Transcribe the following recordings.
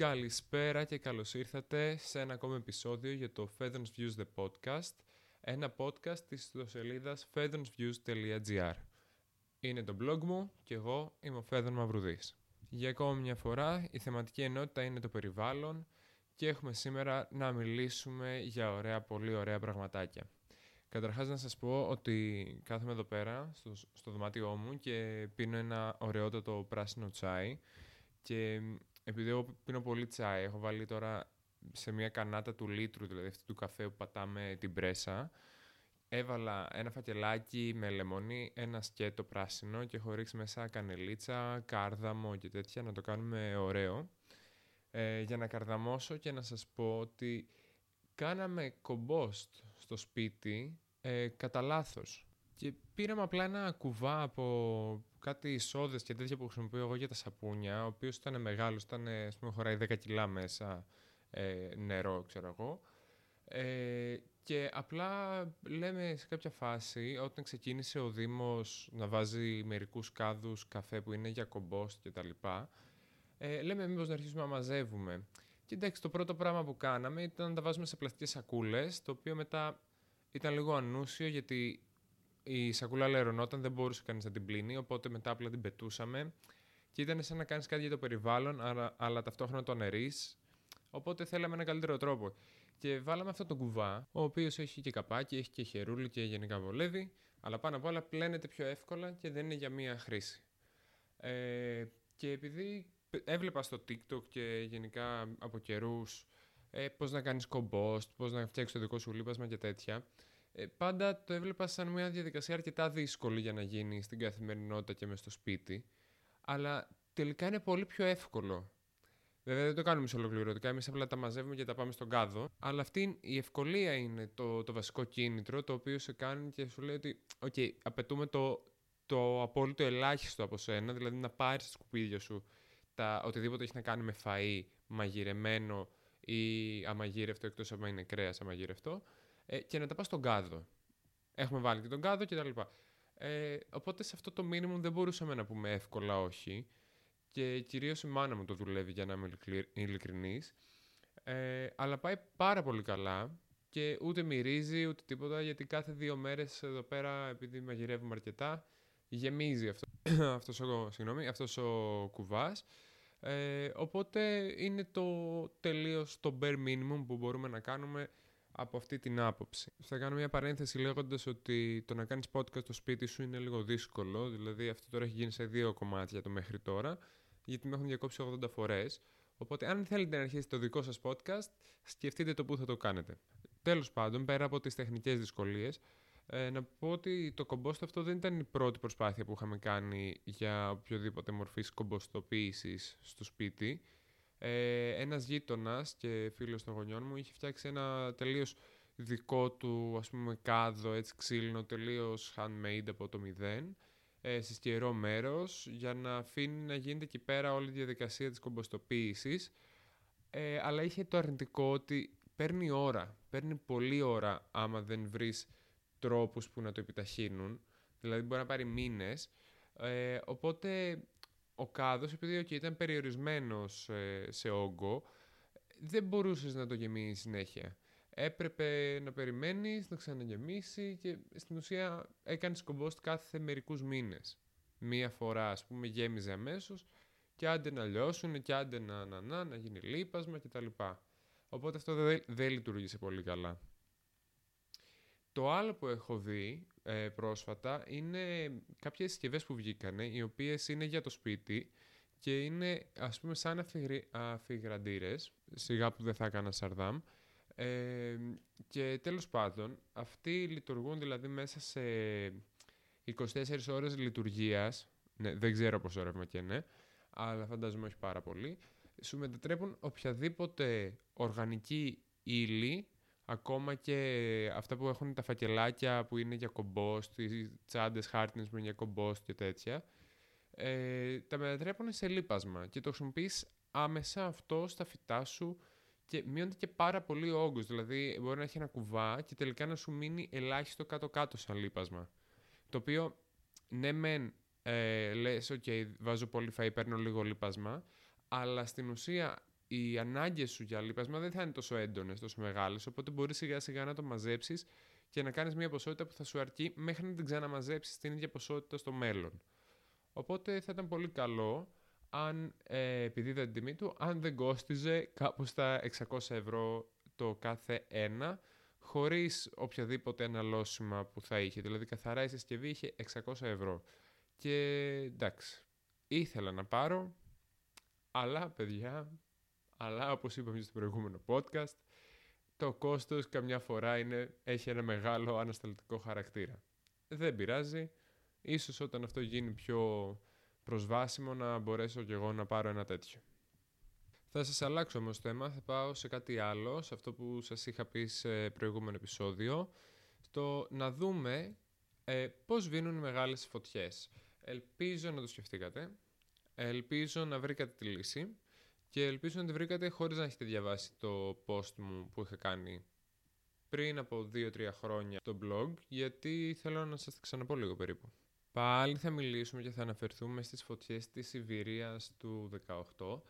Καλησπέρα και καλώς ήρθατε σε ένα ακόμα επεισόδιο για το Feathers Views The Podcast, ένα podcast της ιστοσελίδας feathersviews.gr. Είναι το blog μου και εγώ είμαι ο Φέδων Μαυρουδής. Για ακόμα μια φορά η θεματική ενότητα είναι το περιβάλλον και έχουμε σήμερα να μιλήσουμε για ωραία, πολύ ωραία πραγματάκια. Καταρχάς να σας πω ότι κάθομαι εδώ πέρα στο, στο δωμάτιό μου και πίνω ένα ωραιότατο πράσινο τσάι και επειδή εγώ πίνω πολύ τσάι, έχω βάλει τώρα σε μια κανάτα του λίτρου, δηλαδή αυτή του καφέ που πατάμε την πρέσα, έβαλα ένα φακελάκι με λεμόνι, ένα σκέτο πράσινο και έχω ρίξει μέσα κανελίτσα, κάρδαμο και τέτοια, να το κάνουμε ωραίο. Ε, για να καρδαμώσω και να σας πω ότι κάναμε κομπόστ στο σπίτι ε, κατά λάθος. Και πήραμε απλά ένα κουβά από κάτι σόδε και τέτοια που χρησιμοποιώ εγώ για τα σαπούνια, ο οποίος ήταν μεγάλος, ήταν, ας πούμε, χωράει 10 κιλά μέσα ε, νερό, ξέρω εγώ. Ε, και απλά λέμε σε κάποια φάση, όταν ξεκίνησε ο Δήμος να βάζει μερικούς κάδους καφέ που είναι για κομπόστ και τα λοιπά, ε, λέμε μήπως να αρχίσουμε να μαζεύουμε. Και εντάξει, το πρώτο πράγμα που κάναμε ήταν να τα βάζουμε σε πλαστικές σακούλες, το οποίο μετά ήταν λίγο ανούσιο γιατί η σακούλα λερωνόταν, δεν μπορούσε κανείς να την πλύνει, οπότε μετά απλά την πετούσαμε και ήταν σαν να κάνεις κάτι για το περιβάλλον, αλλά, αλλά ταυτόχρονα το αναιρείς, οπότε θέλαμε ένα καλύτερο τρόπο. Και βάλαμε αυτό το κουβά, ο οποίος έχει και καπάκι, έχει και χερούλι και γενικά βολεύει, αλλά πάνω απ' όλα πλένεται πιο εύκολα και δεν είναι για μία χρήση. Ε, και επειδή έβλεπα στο TikTok και γενικά από καιρούς ε, πώς να κάνεις κομπόστ, πώς να φτιάξεις το δικό σου λίπασμα και τέτοια, ε, πάντα το έβλεπα σαν μια διαδικασία αρκετά δύσκολη για να γίνει στην καθημερινότητα και μες στο σπίτι, αλλά τελικά είναι πολύ πιο εύκολο. Βέβαια δεν το κάνουμε σε ολοκληρωτικά, εμείς απλά τα μαζεύουμε και τα πάμε στον κάδο. Αλλά αυτή η ευκολία είναι το, το βασικό κίνητρο το οποίο σε κάνει και σου λέει ότι okay, απαιτούμε το, το απόλυτο ελάχιστο από σένα, δηλαδή να πάρεις στα σκουπίδια σου τα, οτιδήποτε έχει να κάνει με φαΐ, μαγειρεμένο ή αμαγείρευτο, εκτός από είναι κρέας αμαγείρευτο, ε, και να τα πας στον κάδο. Έχουμε βάλει και τον κάδο κτλ. Ε, οπότε σε αυτό το μήνυμα δεν μπορούσαμε να πούμε εύκολα όχι και κυρίως η μάνα μου το δουλεύει για να είμαι ειλικρινής. Ε, αλλά πάει πάρα πολύ καλά και ούτε μυρίζει ούτε τίποτα γιατί κάθε δύο μέρες εδώ πέρα επειδή μαγειρεύουμε αρκετά γεμίζει αυτό, αυτός, ο, συγγνώμη, αυτός ο κουβάς ε, οπότε είναι το τελείως το bare minimum που μπορούμε να κάνουμε από αυτή την άποψη. Θα κάνω μια παρένθεση λέγοντας ότι το να κάνεις podcast στο σπίτι σου είναι λίγο δύσκολο. Δηλαδή, αυτό τώρα έχει γίνει σε δύο κομμάτια το μέχρι τώρα, γιατί με έχουν διακόψει 80 φορές. Οπότε, αν θέλετε να αρχίσετε το δικό σας podcast, σκεφτείτε το πού θα το κάνετε. Τέλος πάντων, πέρα από τις τεχνικές δυσκολίες, ε, να πω ότι το κομπόστο αυτό δεν ήταν η πρώτη προσπάθεια που είχαμε κάνει για οποιοδήποτε μορφής κομποστοποίησης στο σπίτι ε, ένας γείτονας και φίλος των γονιών μου είχε φτιάξει ένα τελείως δικό του ας πούμε κάδο έτσι ξύλινο τελείως handmade από το μηδέν ε, σε σκερό μέρος για να αφήνει να γίνεται εκεί πέρα όλη η διαδικασία της κομποστοποίησης. Ε, αλλά είχε το αρνητικό ότι παίρνει ώρα, παίρνει πολλή ώρα άμα δεν βρεις τρόπους που να το επιταχύνουν. Δηλαδή μπορεί να πάρει μήνες. Ε, οπότε ο κάδος, επειδή okay, ήταν περιορισμένος ε, σε όγκο, δεν μπορούσες να το γεμίσεις συνέχεια. Έπρεπε να περιμένεις, να ξαναγεμίσει και στην ουσία έκανες κομπόστ κάθε μερικούς μήνες. Μία φορά, ας πούμε, γέμιζε αμέσως και άντε να λιώσουν και άντε να, να, να, να γίνει λίπασμα κτλ. Οπότε αυτό δεν, δεν λειτουργήσε πολύ καλά. Το άλλο που έχω δει ε, πρόσφατα είναι κάποιες συσκευές που βγήκανε, οι οποίες είναι για το σπίτι και είναι ας πούμε σαν αφιγραντήρες, σιγά που δεν θα έκανα σαρδάμ, ε, και τέλος πάντων αυτοί λειτουργούν δηλαδή μέσα σε 24 ώρες λειτουργίας, ναι, δεν ξέρω πόσο ρεύμα και είναι, αλλά φαντάζομαι όχι πάρα πολύ, σου μετατρέπουν οποιαδήποτε οργανική ύλη ακόμα και αυτά που έχουν τα φακελάκια που είναι για κομπόστ, οι τσάντες χάρτινες που είναι για κομπόστ και τέτοια, ε, τα μετατρέπουν σε λίπασμα και το χρησιμοποιείς άμεσα αυτό στα φυτά σου και μειώνεται και πάρα πολύ ο όγκος, δηλαδή μπορεί να έχει ένα κουβά και τελικά να σου μείνει ελάχιστο κάτω-κάτω σαν λίπασμα. Το οποίο, ναι μεν ε, λες, ok, βάζω πολύ φαΐ, παίρνω λίγο λίπασμα, αλλά στην ουσία οι ανάγκες σου για λίπασμα δεν θα είναι τόσο έντονες, τόσο μεγάλες. Οπότε μπορείς σιγά σιγά να το μαζέψεις και να κάνεις μια ποσότητα που θα σου αρκεί μέχρι να την ξαναμαζέψεις την ίδια ποσότητα στο μέλλον. Οπότε θα ήταν πολύ καλό αν, ε, επειδή δεν την τιμή του, αν δεν κόστιζε κάπου στα 600 ευρώ το κάθε ένα, χωρίς οποιαδήποτε αναλώσιμα που θα είχε. Δηλαδή καθαρά η συσκευή είχε 600 ευρώ. Και εντάξει, ήθελα να πάρω, αλλά παιδιά, αλλά όπως είπαμε στο προηγούμενο podcast, το κόστος καμιά φορά είναι, έχει ένα μεγάλο ανασταλτικό χαρακτήρα. Δεν πειράζει, ίσως όταν αυτό γίνει πιο προσβάσιμο να μπορέσω κι εγώ να πάρω ένα τέτοιο. Θα σας αλλάξω όμως θέμα, θα πάω σε κάτι άλλο, σε αυτό που σας είχα πει σε προηγούμενο επεισόδιο, στο να δούμε ε, πώς βίνουν οι μεγάλες φωτιές. Ελπίζω να το σκεφτήκατε, ελπίζω να βρήκατε τη λύση και ελπίζω να τη βρήκατε χωρίς να έχετε διαβάσει το post μου που είχα κάνει πριν από 2-3 χρόνια στο blog, γιατί θέλω να σας τα ξαναπώ λίγο περίπου. Πάλι θα μιλήσουμε και θα αναφερθούμε στις φωτιές της Σιβηρίας του 18,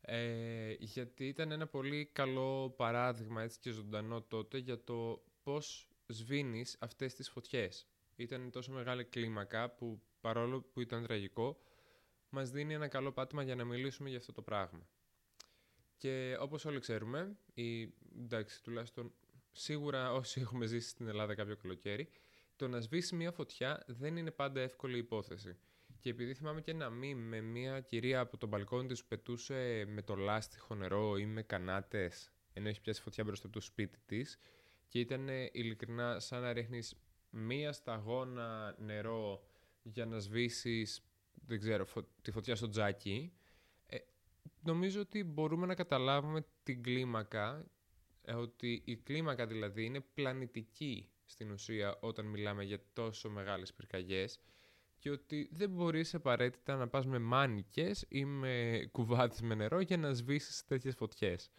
ε, γιατί ήταν ένα πολύ καλό παράδειγμα έτσι και ζωντανό τότε για το πώς σβήνεις αυτές τις φωτιές. Ήταν τόσο μεγάλη κλίμακα που παρόλο που ήταν τραγικό, μας δίνει ένα καλό πάτημα για να μιλήσουμε για αυτό το πράγμα. Και όπως όλοι ξέρουμε, ή, εντάξει, τουλάχιστον σίγουρα όσοι έχουμε ζήσει στην Ελλάδα κάποιο καλοκαίρι, το να σβήσει μια φωτιά δεν είναι πάντα εύκολη υπόθεση. Και επειδή θυμάμαι και ένα μη με μια κυρία από τον μπαλκόνι της που πετούσε με το λάστιχο νερό ή με κανάτες, ενώ έχει πιάσει φωτιά μπροστά από το σπίτι της, και ήταν ειλικρινά σαν να ρίχνεις μία σταγόνα νερό για να σβήσεις, δεν ξέρω, τη φωτιά στο τζάκι, ε, νομίζω ότι μπορούμε να καταλάβουμε την κλίμακα, ε, ότι η κλίμακα δηλαδή είναι πλανητική στην ουσία όταν μιλάμε για τόσο μεγάλες πυρκαγιές και ότι δεν μπορείς απαραίτητα να πας με μάνικες ή με κουβάδες με νερό για να σβήσεις τέτοιες φωτιές.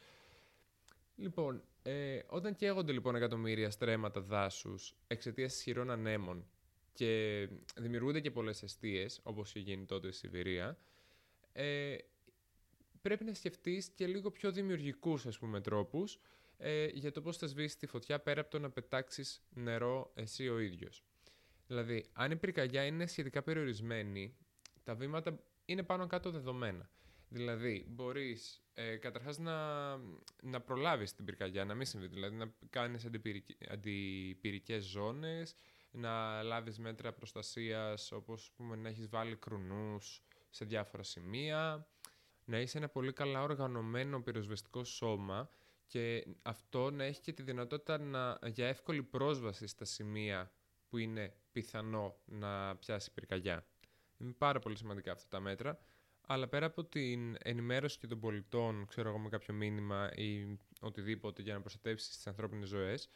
Λοιπόν, ε, όταν καίγονται λοιπόν εκατομμύρια στρέμματα δάσους εξαιτίας ισχυρών ανέμων και δημιουργούνται και πολλές αιστείες, όπως είχε γίνει τότε στη Σιβηρία, ε, πρέπει να σκεφτείς και λίγο πιο δημιουργικούς ας πούμε τρόπους ε, για το πώς θα σβήσεις τη φωτιά πέρα από το να πετάξεις νερό εσύ ο ίδιος. Δηλαδή, αν η πυρκαγιά είναι σχετικά περιορισμένη, τα βήματα είναι πάνω κάτω δεδομένα. Δηλαδή, μπορείς ε, καταρχάς να, να προλάβεις την πυρκαγιά, να μην συμβεί, δηλαδή να κάνεις αντιπυρικές ζώνες, να λάβεις μέτρα προστασίας όπως πούμε, να έχεις βάλει κρουνούς σε διάφορα σημεία, να είσαι ένα πολύ καλά οργανωμένο πυροσβεστικό σώμα και αυτό να έχει και τη δυνατότητα να, για εύκολη πρόσβαση στα σημεία που είναι πιθανό να πιάσει πυρκαγιά. Είναι πάρα πολύ σημαντικά αυτά τα μέτρα, αλλά πέρα από την ενημέρωση και των πολιτών, ξέρω εγώ με κάποιο μήνυμα ή οτιδήποτε για να προστατεύσεις τις ανθρώπινες ζωές,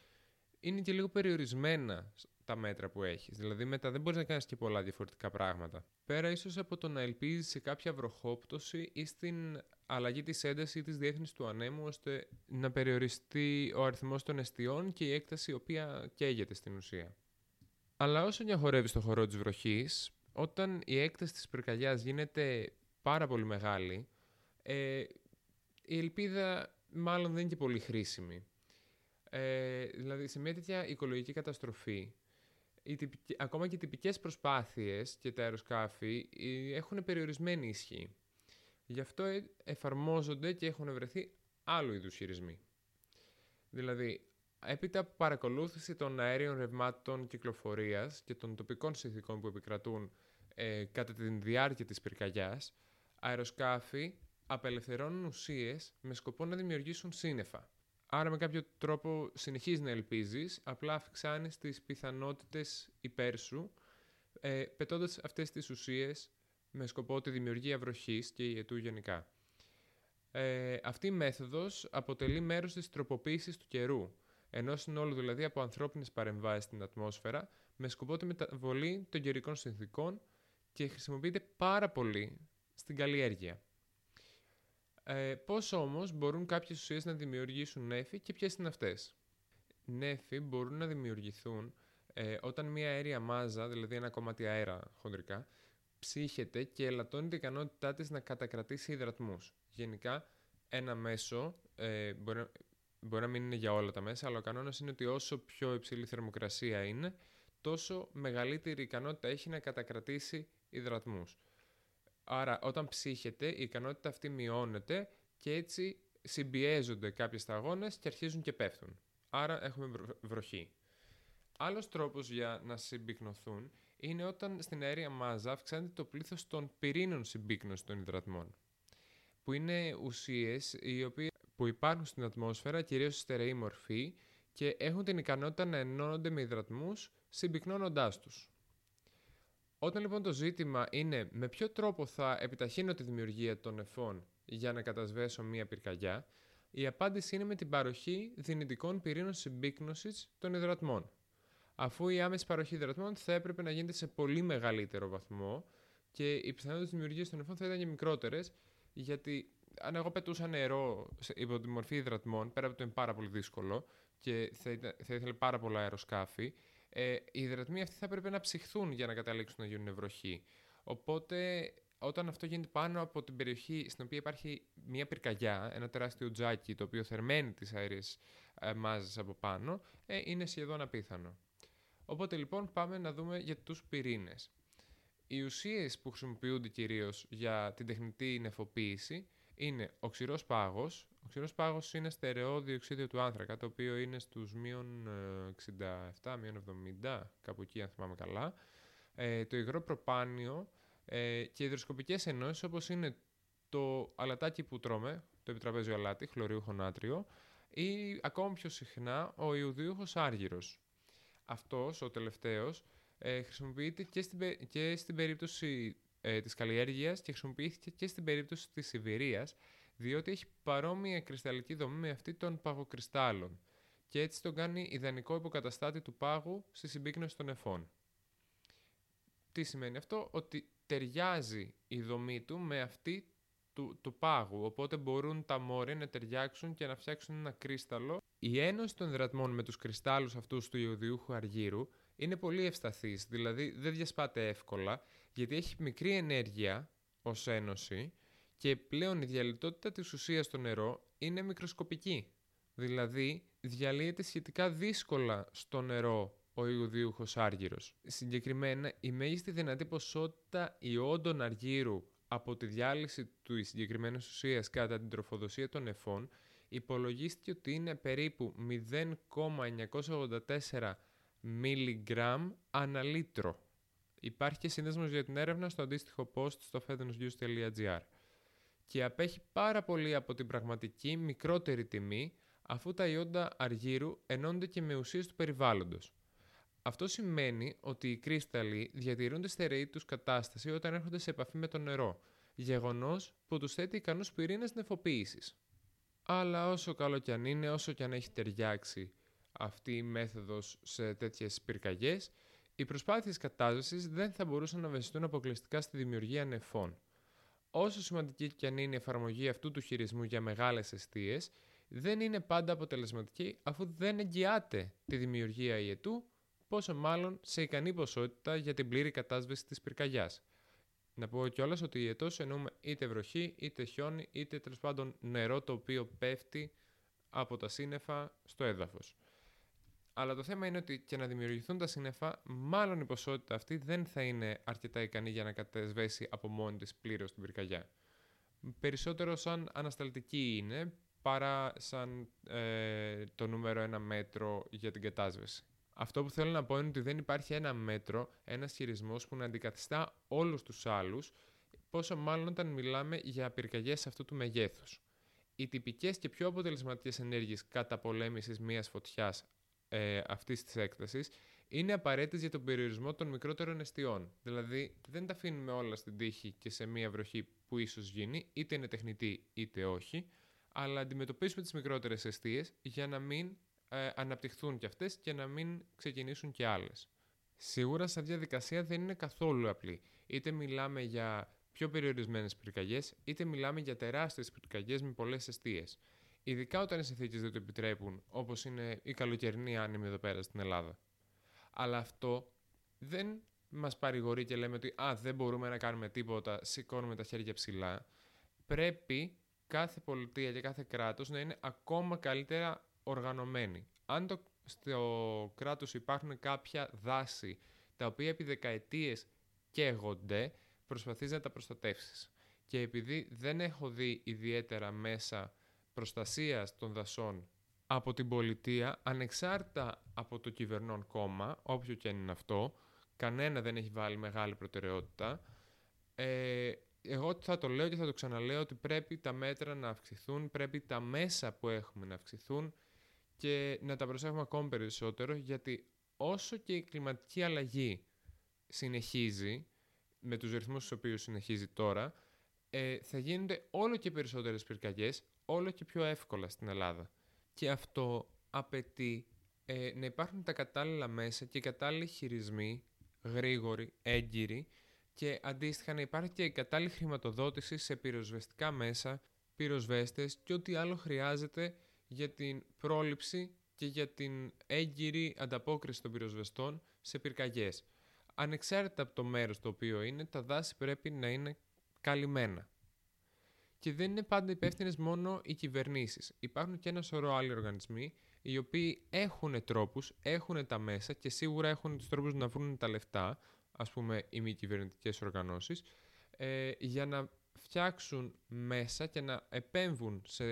είναι και λίγο περιορισμένα τα μέτρα που έχεις. Δηλαδή μετά δεν μπορείς να κάνεις και πολλά διαφορετικά πράγματα. Πέρα ίσως από το να ελπίζεις σε κάποια βροχόπτωση ή στην αλλαγή της έντασης ή της διεύθυνσης του ανέμου ώστε να περιοριστεί ο αριθμός των αιστειών και η έκταση η οποία καίγεται στην ουσία. Αλλά όσο διαχωρεύει στο χώρο της βροχής, όταν η έκταση της πυρκαγιάς γίνεται πάρα πολύ μεγάλη, ε, η ελπίδα μάλλον δεν είναι και πολύ χρήσιμη. Ε, δηλαδή, σε μια τέτοια οικολογική καταστροφή, οι ακόμα και οι τυπικές προσπάθειες και τα αεροσκάφη ε, έχουν περιορισμένη ισχύ. Γι' αυτό ε, εφαρμόζονται και έχουν βρεθεί άλλου είδους χειρισμοί. Δηλαδή, έπειτα από παρακολούθηση των αέριων ρευμάτων κυκλοφορίας και των τοπικών συνθήκων που επικρατούν ε, κατά τη διάρκεια της πυρκαγιάς, αεροσκάφη απελευθερώνουν ουσίες με σκοπό να δημιουργήσουν σύννεφα. Άρα με κάποιο τρόπο συνεχίζεις να ελπίζεις, απλά αυξάνεις τις πιθανότητες υπέρ σου, ε, πετώντας αυτές τις ουσίες με σκοπό τη δημιουργία βροχής και ιετού γενικά. Ε, αυτή η μέθοδος αποτελεί μέρος της τροποποίησης του καιρού, ενός συνόλου δηλαδή από ανθρώπινες παρεμβάσεις στην ατμόσφαιρα, με σκοπό τη μεταβολή των καιρικών συνθήκων και χρησιμοποιείται πάρα πολύ στην καλλιέργεια. Ε, πώς όμως μπορούν κάποιες ουσίες να δημιουργήσουν νέφη και ποιες είναι αυτές; Νέφη μπορούν να δημιουργηθούν ε, όταν μια αέρια μάζα, δηλαδή ένα κομμάτι αέρα χοντρικά, ψύχεται και ελαττώνει την ικανότητά της να κατακρατήσει υδρατμούς. Γενικά, ένα μέσο, ε, μπορεί, μπορεί να μην είναι για όλα τα μέσα, αλλά ο κανόνας είναι ότι όσο πιο υψηλή θερμοκρασία είναι, τόσο μεγαλύτερη ικανότητα έχει να κατακρατήσει υδρατμούς. Άρα όταν ψύχεται η ικανότητα αυτή μειώνεται και έτσι συμπιέζονται κάποιες σταγόνες και αρχίζουν και πέφτουν. Άρα έχουμε βροχή. Άλλος τρόπος για να συμπυκνωθούν είναι όταν στην αέρια μάζα αυξάνεται το πλήθος των πυρήνων συμπύκνωσης των υδρατμών, που είναι ουσίες οι οποίες που υπάρχουν στην ατμόσφαιρα κυρίως στη στερεή μορφή και έχουν την ικανότητα να ενώνονται με υδρατμούς συμπυκνώνοντάς τους. Όταν λοιπόν το ζήτημα είναι με ποιο τρόπο θα επιταχύνω τη δημιουργία των νεφών για να κατασβέσω μία πυρκαγιά, η απάντηση είναι με την παροχή δυνητικών πυρήνων συμπίκνωσης των υδρατμών. Αφού η άμεση παροχή υδρατμών θα έπρεπε να γίνεται σε πολύ μεγαλύτερο βαθμό και οι πιθανότητες δημιουργίας των νεφών θα ήταν και μικρότερες, γιατί αν εγώ πετούσα νερό υπό τη μορφή υδρατμών, πέρα από το είναι πάρα πολύ δύσκολο και θα, θα ήθελε πάρα πολλά αεροσκάφη, ε, οι υδρατμοί αυτοί θα έπρεπε να ψυχθούν για να καταλήξουν να γίνουν βροχή. Οπότε, όταν αυτό γίνεται πάνω από την περιοχή στην οποία υπάρχει μια πυρκαγιά, ένα τεράστιο τζάκι το οποίο θερμαίνει τις αέριες ε, μάζες από πάνω, ε, είναι σχεδόν απίθανο. Οπότε λοιπόν πάμε να δούμε για τους πυρήνες. Οι ουσίες που χρησιμοποιούνται κυρίως για την τεχνητή νεφοποίηση είναι ο ξηρός πάγος. Ο ξηρός πάγος είναι στερεό διοξίδιο του άνθρακα, το οποίο είναι στους μείον 67, ε, μείον 70, κάπου εκεί αν θυμάμαι καλά. Ε, το υγρό προπάνιο ε, και υδροσκοπικές ενώσεις όπως είναι το αλατάκι που τρώμε, το επιτραπέζιο αλάτι, χλωριούχο νάτριο, ή ακόμα πιο συχνά ο ιουδίουχος άργυρος. Αυτός, ο τελευταίος, ε, χρησιμοποιείται και στην, και στην περίπτωση ε, της καλλιέργειας και χρησιμοποιήθηκε και στην περίπτωση της Σιβηρίας, διότι έχει παρόμοια κρυσταλλική δομή με αυτή των παγοκρυστάλλων και έτσι τον κάνει ιδανικό υποκαταστάτη του πάγου στη συμπίκνωση των εφών. Τι σημαίνει αυτό; Ότι ταιριάζει η δομή του με αυτή του, του πάγου, οπότε μπορούν τα μόρια να ταιριάξουν και να φτιάξουν ένα κρύσταλλο. Η ένωση των υδρατμών με τους κρυστάλλους αυτούς του ιωδιούχου αργύρου είναι πολύ ευσταθής, δηλαδή δεν διασπάται εύκολα, γιατί έχει μικρή ενέργεια ως ένωση και πλέον η διαλυτότητα της ουσίας στο νερό είναι μικροσκοπική. Δηλαδή, διαλύεται σχετικά δύσκολα στο νερό ο ιουδίουχος άργυρος. Συγκεκριμένα, η μέγιστη δυνατή ποσότητα ιόντων αργύρου από τη διάλυση του συγκεκριμένης ουσίας κατά την τροφοδοσία των νεφών υπολογίστηκε ότι είναι περίπου 0,984 μιλιγκράμμ αναλύτρο. Υπάρχει και σύνδεσμος για την έρευνα στο αντίστοιχο post στο fedonsnews.gr και απέχει πάρα πολύ από την πραγματική μικρότερη τιμή αφού τα ιόντα αργύρου ενώνται και με ουσίες του περιβάλλοντος. Αυτό σημαίνει ότι οι κρύσταλλοι διατηρούν τη στερεή τους κατάσταση όταν έρχονται σε επαφή με το νερό, γεγονός που τους θέτει ικανούς πυρήνες νεφοποίησης. Αλλά όσο καλό κι αν είναι, όσο κι αν έχει ταιριάξει αυτή η μέθοδος σε τέτοιες πυρκαγιές, οι προσπάθειες κατάσβεσης δεν θα μπορούσαν να βασιστούν αποκλειστικά στη δημιουργία νεφών. Όσο σημαντική και αν είναι η εφαρμογή αυτού του χειρισμού για μεγάλες αιστείες, δεν είναι πάντα αποτελεσματική αφού δεν εγγυάται τη δημιουργία ιετού, πόσο μάλλον σε ικανή ποσότητα για την πλήρη κατάσβεση της πυρκαγιάς. Να πω κιόλας ότι η ετός εννοούμε είτε βροχή, είτε χιόνι, είτε τέλος πάντων νερό το οποίο πέφτει από τα σύννεφα στο έδαφος. Αλλά το θέμα είναι ότι και να δημιουργηθούν τα σύννεφα, μάλλον η ποσότητα αυτή δεν θα είναι αρκετά ικανή για να κατεσβέσει από μόνη της πλήρως την πυρκαγιά. Περισσότερο σαν ανασταλτική είναι παρά σαν ε, το νούμερο ένα μέτρο για την κατάσβεση. Αυτό που θέλω να πω είναι ότι δεν υπάρχει ένα μέτρο, ένας χειρισμός που να αντικαθιστά όλους τους άλλους, πόσο μάλλον όταν μιλάμε για πυρκαγιές αυτού του μεγέθους. Οι τυπικές και πιο αποτελεσματικές ενέργειες καταπολέμησης μιας φωτιάς ε, αυτής της έκτασης είναι απαραίτητες για τον περιορισμό των μικρότερων αιστειών. Δηλαδή, δεν τα αφήνουμε όλα στην τύχη και σε μία βροχή που ίσως γίνει, είτε είναι τεχνητή είτε όχι, αλλά αντιμετωπίσουμε τις μικρότερες αιστείες για να μην ε, αναπτυχθούν κι αυτές και να μην ξεκινήσουν κι άλλες. Σίγουρα, σαν διαδικασία δεν είναι καθόλου απλή. Είτε μιλάμε για πιο περιορισμένες πυρκαγιές, είτε μιλάμε για τεράστιες πυρκαγιές με πολλές αιστείες. Ειδικά όταν οι συνθήκες δεν το επιτρέπουν, όπως είναι η καλοκαιρινή άνεμη εδώ πέρα στην Ελλάδα. Αλλά αυτό δεν μας παρηγορεί και λέμε ότι α, δεν μπορούμε να κάνουμε τίποτα, σηκώνουμε τα χέρια ψηλά. Πρέπει κάθε πολιτεία και κάθε κράτος να είναι ακόμα καλύτερα οργανωμένη. Αν το, στο κράτος υπάρχουν κάποια δάση τα οποία επί δεκαετίες καίγονται, προσπαθείς να τα προστατεύσεις. Και επειδή δεν έχω δει ιδιαίτερα μέσα προστασίας των δασών από την πολιτεία, ανεξάρτητα από το κυβερνών κόμμα, όποιο και αν είναι αυτό, κανένα δεν έχει βάλει μεγάλη προτεραιότητα, ε, εγώ θα το λέω και θα το ξαναλέω ότι πρέπει τα μέτρα να αυξηθούν, πρέπει τα μέσα που έχουμε να αυξηθούν και να τα προσέχουμε ακόμη περισσότερο γιατί όσο και η κλιματική αλλαγή συνεχίζει με τους ρυθμούς στους οποίους συνεχίζει τώρα ε, θα γίνονται όλο και περισσότερες πυρκαγιές όλο και πιο εύκολα στην Ελλάδα και αυτό απαιτεί ε, να υπάρχουν τα κατάλληλα μέσα και οι κατάλληλοι χειρισμοί γρήγοροι, έγκυροι και αντίστοιχα να υπάρχει και η κατάλληλη χρηματοδότηση σε πυροσβεστικά μέσα, πυροσβέστες και ό,τι άλλο χρειάζεται για την πρόληψη και για την έγκυρη ανταπόκριση των πυροσβεστών σε πυρκαγιές. Ανεξάρτητα από το μέρος το οποίο είναι, τα δάση πρέπει να είναι καλυμμένα. Και δεν είναι πάντα υπεύθυνες μόνο οι κυβερνήσεις. Υπάρχουν και ένα σωρό άλλοι οργανισμοί οι οποίοι έχουν τρόπους, έχουν τα μέσα και σίγουρα έχουν τους τρόπους να βρουν τα λεφτά ας πούμε οι μη κυβερνητικές οργανώσεις ε, για να φτιάξουν μέσα και να επέμβουν σε,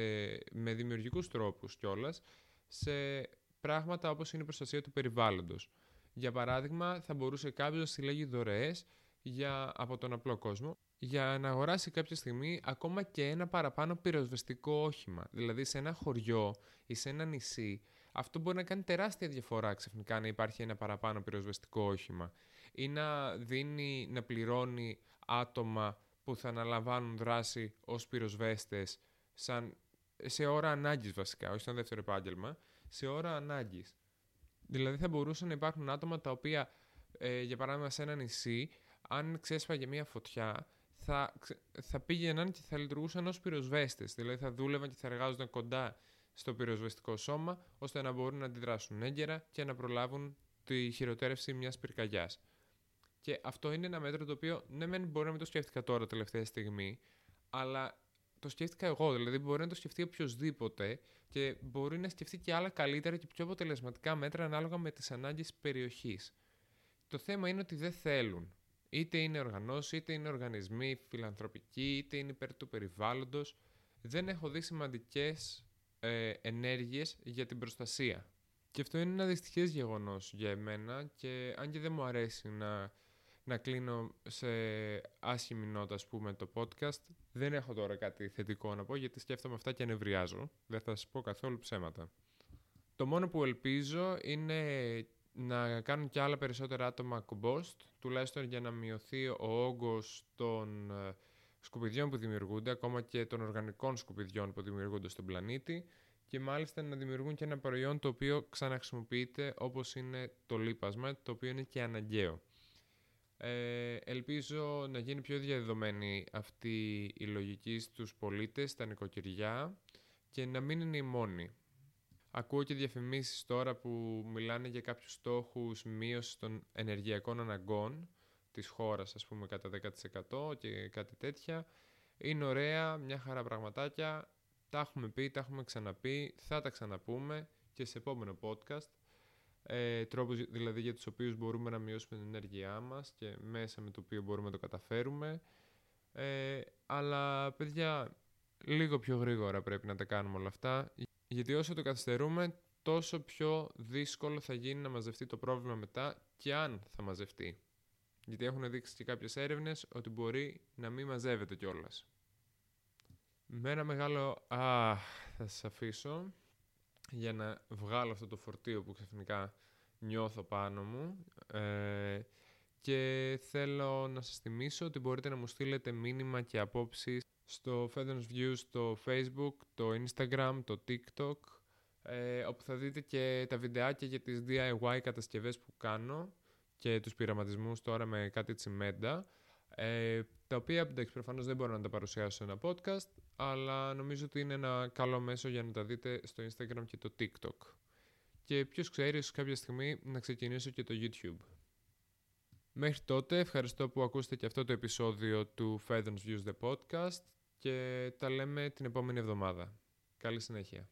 με δημιουργικούς τρόπους κιόλας σε πράγματα όπως είναι η προστασία του περιβάλλοντος. Για παράδειγμα, θα μπορούσε κάποιος να συλλέγει δωρεές για, από τον απλό κόσμο για να αγοράσει κάποια στιγμή ακόμα και ένα παραπάνω πυροσβεστικό όχημα. Δηλαδή σε ένα χωριό ή σε ένα νησί αυτό μπορεί να κάνει τεράστια διαφορά ξαφνικά να υπάρχει ένα παραπάνω πυροσβεστικό όχημα ή να δίνει, να πληρώνει άτομα που θα αναλαμβάνουν δράση ως πυροσβέστες σαν, σε ώρα ανάγκης βασικά, όχι σαν δεύτερο επάγγελμα, σε ώρα ανάγκης. Δηλαδή θα μπορούσαν να υπάρχουν άτομα τα οποία, ε, για παράδειγμα σε ένα νησί, αν ξέσπαγε μια φωτιά, θα, θα πήγαιναν και θα λειτουργούσαν ως πυροσβέστες. Δηλαδή θα δούλευαν και θα εργάζονταν κοντά στο πυροσβεστικό σώμα, ώστε να μπορούν να αντιδράσουν έγκαιρα και να προλάβουν τη χειροτέρευση μιας πυρκαγιάς. Και αυτό είναι ένα μέτρο το οποίο ναι, μεν μπορεί να μην το σκέφτηκα τώρα τελευταία στιγμή, αλλά το σκέφτηκα εγώ. Δηλαδή, μπορεί να το σκεφτεί οποιοδήποτε και μπορεί να σκεφτεί και άλλα καλύτερα και πιο αποτελεσματικά μέτρα ανάλογα με τις ανάγκες περιοχής. Το θέμα είναι ότι δεν θέλουν. Είτε είναι οργανώσεις, είτε είναι οργανισμοί φιλανθρωπικοί, είτε είναι υπέρ του περιβάλλοντος. Δεν έχω δει σημαντικές ε, ενέργειες για την προστασία. Και αυτό είναι ένα δυστυχές γεγονός για εμένα και αν και δεν μου αρέσει να να κλείνω σε άσχημη νότα, ας πούμε, το podcast. Δεν έχω τώρα κάτι θετικό να πω, γιατί σκέφτομαι αυτά και νευριάζω. Δεν θα σας πω καθόλου ψέματα. Το μόνο που ελπίζω είναι να κάνουν και άλλα περισσότερα άτομα compost, τουλάχιστον για να μειωθεί ο όγκος των ε, σκουπιδιών που δημιουργούνται, ακόμα και των οργανικών σκουπιδιών που δημιουργούνται στον πλανήτη και μάλιστα να δημιουργούν και ένα προϊόν το οποίο ξαναχρησιμοποιείται όπως είναι το λίπασμα, το οποίο είναι και αναγκαίο. Ε, ελπίζω να γίνει πιο διαδεδομένη αυτή η λογική στους πολίτες, στα νοικοκυριά και να μην είναι η μόνη. Ακούω και διαφημίσεις τώρα που μιλάνε για κάποιους στόχους μείωσης των ενεργειακών αναγκών της χώρας, ας πούμε, κατά 10% και κάτι τέτοια. Είναι ωραία, μια χαρά πραγματάκια. Τα έχουμε πει, τα έχουμε ξαναπεί, θα τα ξαναπούμε και σε επόμενο podcast ε, τρόπους δηλαδή για τους οποίους μπορούμε να μειώσουμε την ενέργειά μας και μέσα με το οποίο μπορούμε να το καταφέρουμε. Ε, αλλά παιδιά, λίγο πιο γρήγορα πρέπει να τα κάνουμε όλα αυτά, γιατί όσο το καθυστερούμε, τόσο πιο δύσκολο θα γίνει να μαζευτεί το πρόβλημα μετά και αν θα μαζευτεί. Γιατί έχουν δείξει και κάποιες έρευνες ότι μπορεί να μην μαζεύεται κιόλας. Με ένα μεγάλο «Α, θα σας αφήσω» για να βγάλω αυτό το φορτίο που ξαφνικά νιώθω πάνω μου ε, και θέλω να σας θυμίσω ότι μπορείτε να μου στείλετε μήνυμα και απόψεις στο Feathers Views, στο Facebook, το Instagram, το TikTok ε, όπου θα δείτε και τα βιντεάκια για τις DIY κατασκευές που κάνω και τους πειραματισμούς τώρα με κάτι τσιμέντα ε, τα οποία εντάξει προφανώς δεν μπορώ να τα παρουσιάσω σε ένα podcast αλλά νομίζω ότι είναι ένα καλό μέσο για να τα δείτε στο Instagram και το TikTok. Και ποιος ξέρει, ίσως κάποια στιγμή να ξεκινήσω και το YouTube. Μέχρι τότε, ευχαριστώ που ακούσατε και αυτό το επεισόδιο του Feathers Views The Podcast. και τα λέμε την επόμενη εβδομάδα. Καλή συνέχεια.